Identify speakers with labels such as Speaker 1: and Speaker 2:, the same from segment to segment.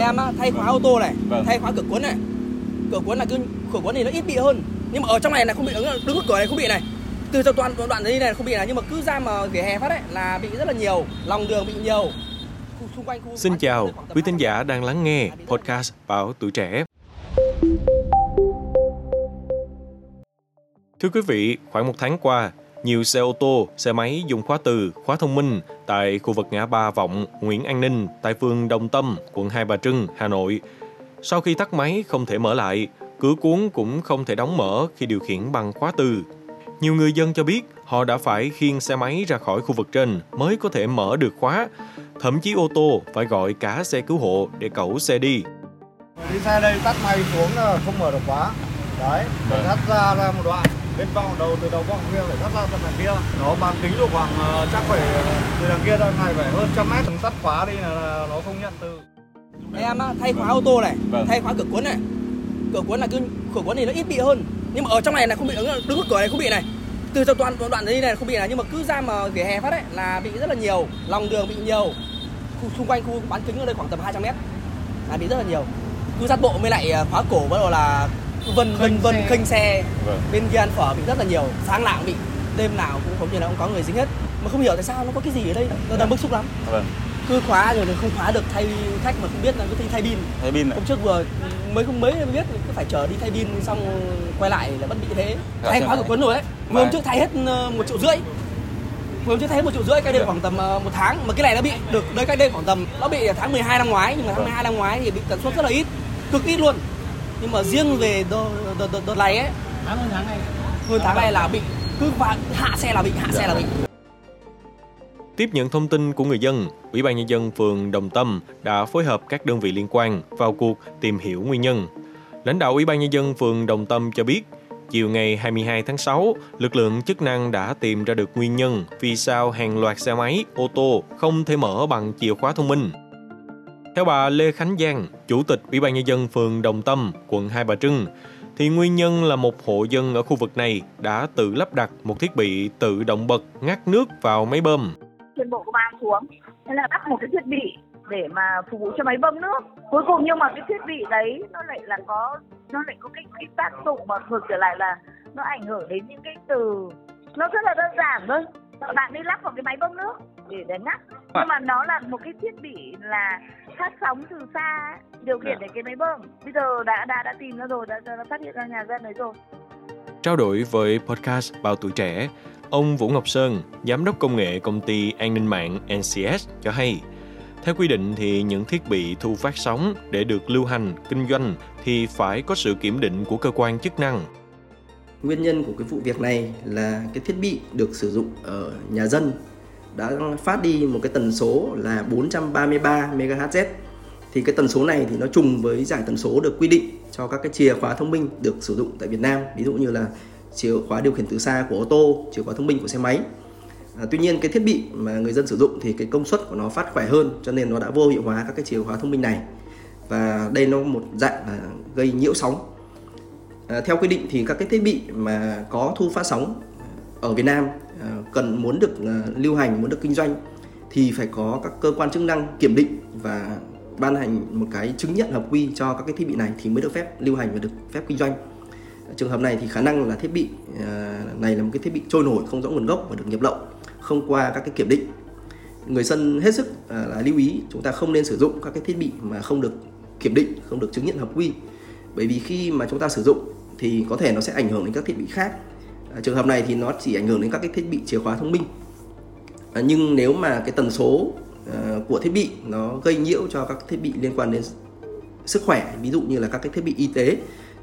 Speaker 1: em á, thay khóa ô tô này
Speaker 2: Vâng.
Speaker 1: thay khóa cửa cuốn này. Cửa cuốn là cứ cửa cuốn thì nó ít bị hơn. Nhưng mà ở trong này là không bị đứng đứng ở cửa này không bị này. Từ trong đoạn đoạn đây này không bị này nhưng mà cứ ra mà vỉa hè phát ấy là bị rất là nhiều lòng đường bị nhiều. Khu- xung quanh khu
Speaker 3: Xin chào, quý thính giả đang lắng nghe podcast Báo Tuổi Trẻ. Thưa quý vị, khoảng một tháng qua, nhiều xe ô tô, xe máy dùng khóa từ, khóa thông minh tại khu vực ngã ba Vọng, Nguyễn An Ninh, tại phường Đồng Tâm, quận Hai Bà Trưng, Hà Nội. Sau khi tắt máy không thể mở lại, cửa cuốn cũng không thể đóng mở khi điều khiển bằng khóa từ. Nhiều người dân cho biết họ đã phải khiêng xe máy ra khỏi khu vực trên mới có thể mở được khóa. Thậm chí ô tô phải gọi cả xe cứu hộ để cẩu xe đi.
Speaker 4: đi xe đây tắt máy xuống là không mở được khóa đấy phải
Speaker 2: Vâng.
Speaker 4: thắt ra ra một đoạn bên vòng đầu từ đầu vòng kia phải thắt ra tận đằng kia. Nó bán kính được khoảng ờ, chắc phải từ đằng kia ra này phải hơn trăm mét. Tắt khóa đi là, nó không nhận từ.
Speaker 1: Em á, thay khóa ô tô này
Speaker 2: Vâng.
Speaker 1: thay khóa cửa cuốn này. Cửa cuốn là cứ cửa cuốn thì nó ít bị hơn. Nhưng mà ở trong này là không bị đứng cửa này không bị này. Từ trong đoạn đoạn đây này không bị này. Nhưng mà cứ ra mà vỉa hè phát ấy là bị rất là nhiều. Lòng đường bị nhiều. Khu, xung quanh khu bán kính ở đây khoảng tầm 200 mét. Là bị rất là nhiều. Cứ sát bộ mới lại à, khóa cổ bắt đầu là vân vân vân khênh xe.
Speaker 2: Vâng.
Speaker 1: bên kia ăn phở bị rất là nhiều. Sáng nào cũng bị đêm nào cũng giống như là cũng có người dính hết. Mà không hiểu tại sao nó có cái gì ở đây tôi đang bức xúc lắm.
Speaker 2: Vâng.
Speaker 1: cứ khóa rồi thì không khóa được thay khách mà không biết là cứ thay, thay pin.
Speaker 2: Thay pin
Speaker 1: hôm trước vừa mới không mấy mới biết cứ phải chờ đi thay pin xong quay lại là vẫn bị thế.
Speaker 2: Dạ,
Speaker 1: thay khóa cửa cuốn rồi đấy vừa hôm trước thay hết ờ, một triệu rưỡi. Vừa hôm trước thay hết một triệu rưỡi cách đây
Speaker 2: Dạ.
Speaker 1: khoảng tầm ờ, một tháng. Mà cái này nó bị được đây cách đây khoảng tầm nó bị tháng 12 năm ngoái nhưng mà tháng
Speaker 2: Vâng.
Speaker 1: 12 năm ngoái thì bị tần suất rất là ít. Cực ít luôn nhưng mà riêng về đợt, đợt, đợt, đợt này ấy hơn tháng này hơn tháng này là bị cứ hạ xe là bị hạ xe là bị
Speaker 3: Tiếp nhận thông tin của người dân, Ủy ban Nhân dân phường Đồng Tâm đã phối hợp các đơn vị liên quan vào cuộc tìm hiểu nguyên nhân. Lãnh đạo Ủy ban Nhân dân phường Đồng Tâm cho biết, chiều ngày 22 tháng 6, lực lượng chức năng đã tìm ra được nguyên nhân vì sao hàng loạt xe máy, ô tô không thể mở bằng chìa khóa thông minh. Theo bà Lê Khánh Giang, Chủ tịch Ủy ban Nhân dân phường Đồng Tâm, quận Hai Bà Trưng, thì nguyên nhân là một hộ dân ở khu vực này đã tự lắp đặt một thiết bị tự động bật ngắt nước vào máy bơm.
Speaker 5: trên bộ công an xuống. Thế là lắp một cái thiết bị để mà phục vụ cho máy bơm nước. Cuối cùng nhưng mà cái thiết bị đấy nó lại là có nó lại có cái, cái tác dụng mà ngược trở lại là nó ảnh hưởng đến những cái từ nó rất là đơn giản thôi. Bạn đi lắp vào cái máy bơm nước để để ngắt. Nhưng mà nó là một cái thiết bị là phát sóng từ xa ấy, điều khiển để cái máy bơm. Bây giờ đã đã đã tìm ra rồi đã, đã, đã phát hiện ra nhà dân đấy rồi.
Speaker 3: Trao đổi với podcast Bao Tuổi Trẻ, ông Vũ Ngọc Sơn, giám đốc công nghệ công ty an ninh mạng NCS cho hay, theo quy định thì những thiết bị thu phát sóng để được lưu hành, kinh doanh thì phải có sự kiểm định của cơ quan chức năng.
Speaker 6: Nguyên nhân của cái vụ việc này là cái thiết bị được sử dụng ở nhà dân đã phát đi một cái tần số là 433 MHz. Thì cái tần số này thì nó trùng với giải tần số được quy định cho các cái chìa khóa thông minh được sử dụng tại Việt Nam, ví dụ như là chìa khóa điều khiển từ xa của ô tô, chìa khóa thông minh của xe máy. À, tuy nhiên cái thiết bị mà người dân sử dụng thì cái công suất của nó phát khỏe hơn cho nên nó đã vô hiệu hóa các cái chìa khóa thông minh này. Và đây nó một dạng là gây nhiễu sóng À, theo quy định thì các cái thiết bị mà có thu phát sóng ở Việt Nam ờ, cần muốn được ờ, lưu hành, muốn được kinh doanh thì phải có các cơ quan chức năng kiểm định và ban hành một cái chứng nhận hợp quy cho các cái thiết bị này thì mới được phép lưu hành và được phép kinh doanh. Trường hợp này thì khả năng là thiết bị ờ, này là một cái thiết bị trôi nổi không rõ nguồn gốc và được nhập lậu không qua các cái kiểm định. Người dân hết sức là lưu ý chúng ta không nên sử dụng các cái thiết bị mà không được kiểm định, không được chứng nhận hợp quy bởi vì khi mà chúng ta sử dụng thì có thể nó sẽ ảnh hưởng đến các thiết bị khác trường hợp này thì nó chỉ ảnh hưởng đến các cái thiết bị chìa khóa thông minh. À, nhưng nếu mà cái tần số à, của thiết bị nó gây nhiễu cho các thiết bị liên quan đến sức khỏe ví dụ như là các cái thiết bị y tế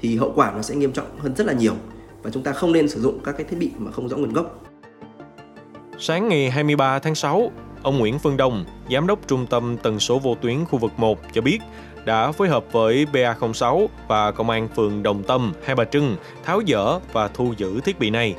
Speaker 6: thì hậu quả nó sẽ nghiêm trọng hơn rất là nhiều và chúng ta không nên sử dụng các cái thiết bị mà không rõ nguồn gốc.
Speaker 3: Sáng ngày 23 tháng 6, ông Nguyễn Phương Đông, giám đốc trung tâm tần số vô tuyến khu vực 1 cho biết đã phối hợp với BA06 và công an phường Đồng Tâm, Hai Bà Trưng tháo dỡ và thu giữ thiết bị này.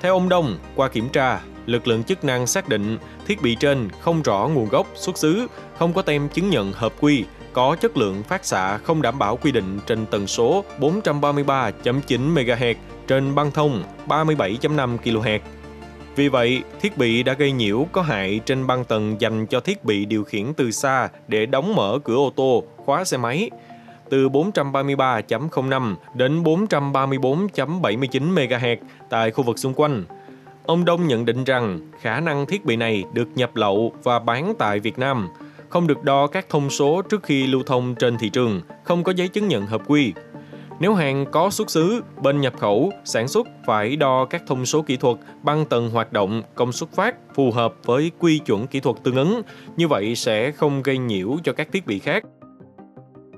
Speaker 3: Theo ông Đông, qua kiểm tra, lực lượng chức năng xác định thiết bị trên không rõ nguồn gốc, xuất xứ, không có tem chứng nhận hợp quy, có chất lượng phát xạ không đảm bảo quy định trên tần số 433.9 MHz trên băng thông 37.5 kHz. Vì vậy, thiết bị đã gây nhiễu có hại trên băng tầng dành cho thiết bị điều khiển từ xa để đóng mở cửa ô tô, khóa xe máy. Từ 433.05 đến 434.79 MHz tại khu vực xung quanh. Ông Đông nhận định rằng khả năng thiết bị này được nhập lậu và bán tại Việt Nam, không được đo các thông số trước khi lưu thông trên thị trường, không có giấy chứng nhận hợp quy. Nếu hàng có xuất xứ, bên nhập khẩu, sản xuất phải đo các thông số kỹ thuật, băng tầng hoạt động, công suất phát phù hợp với quy chuẩn kỹ thuật tương ứng, như vậy sẽ không gây nhiễu cho các thiết bị khác.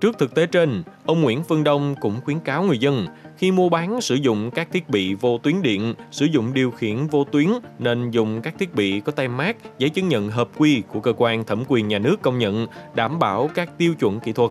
Speaker 3: Trước thực tế trên, ông Nguyễn Phương Đông cũng khuyến cáo người dân khi mua bán sử dụng các thiết bị vô tuyến điện, sử dụng điều khiển vô tuyến nên dùng các thiết bị có tem mát, giấy chứng nhận hợp quy của cơ quan thẩm quyền nhà nước công nhận, đảm bảo các tiêu chuẩn kỹ thuật.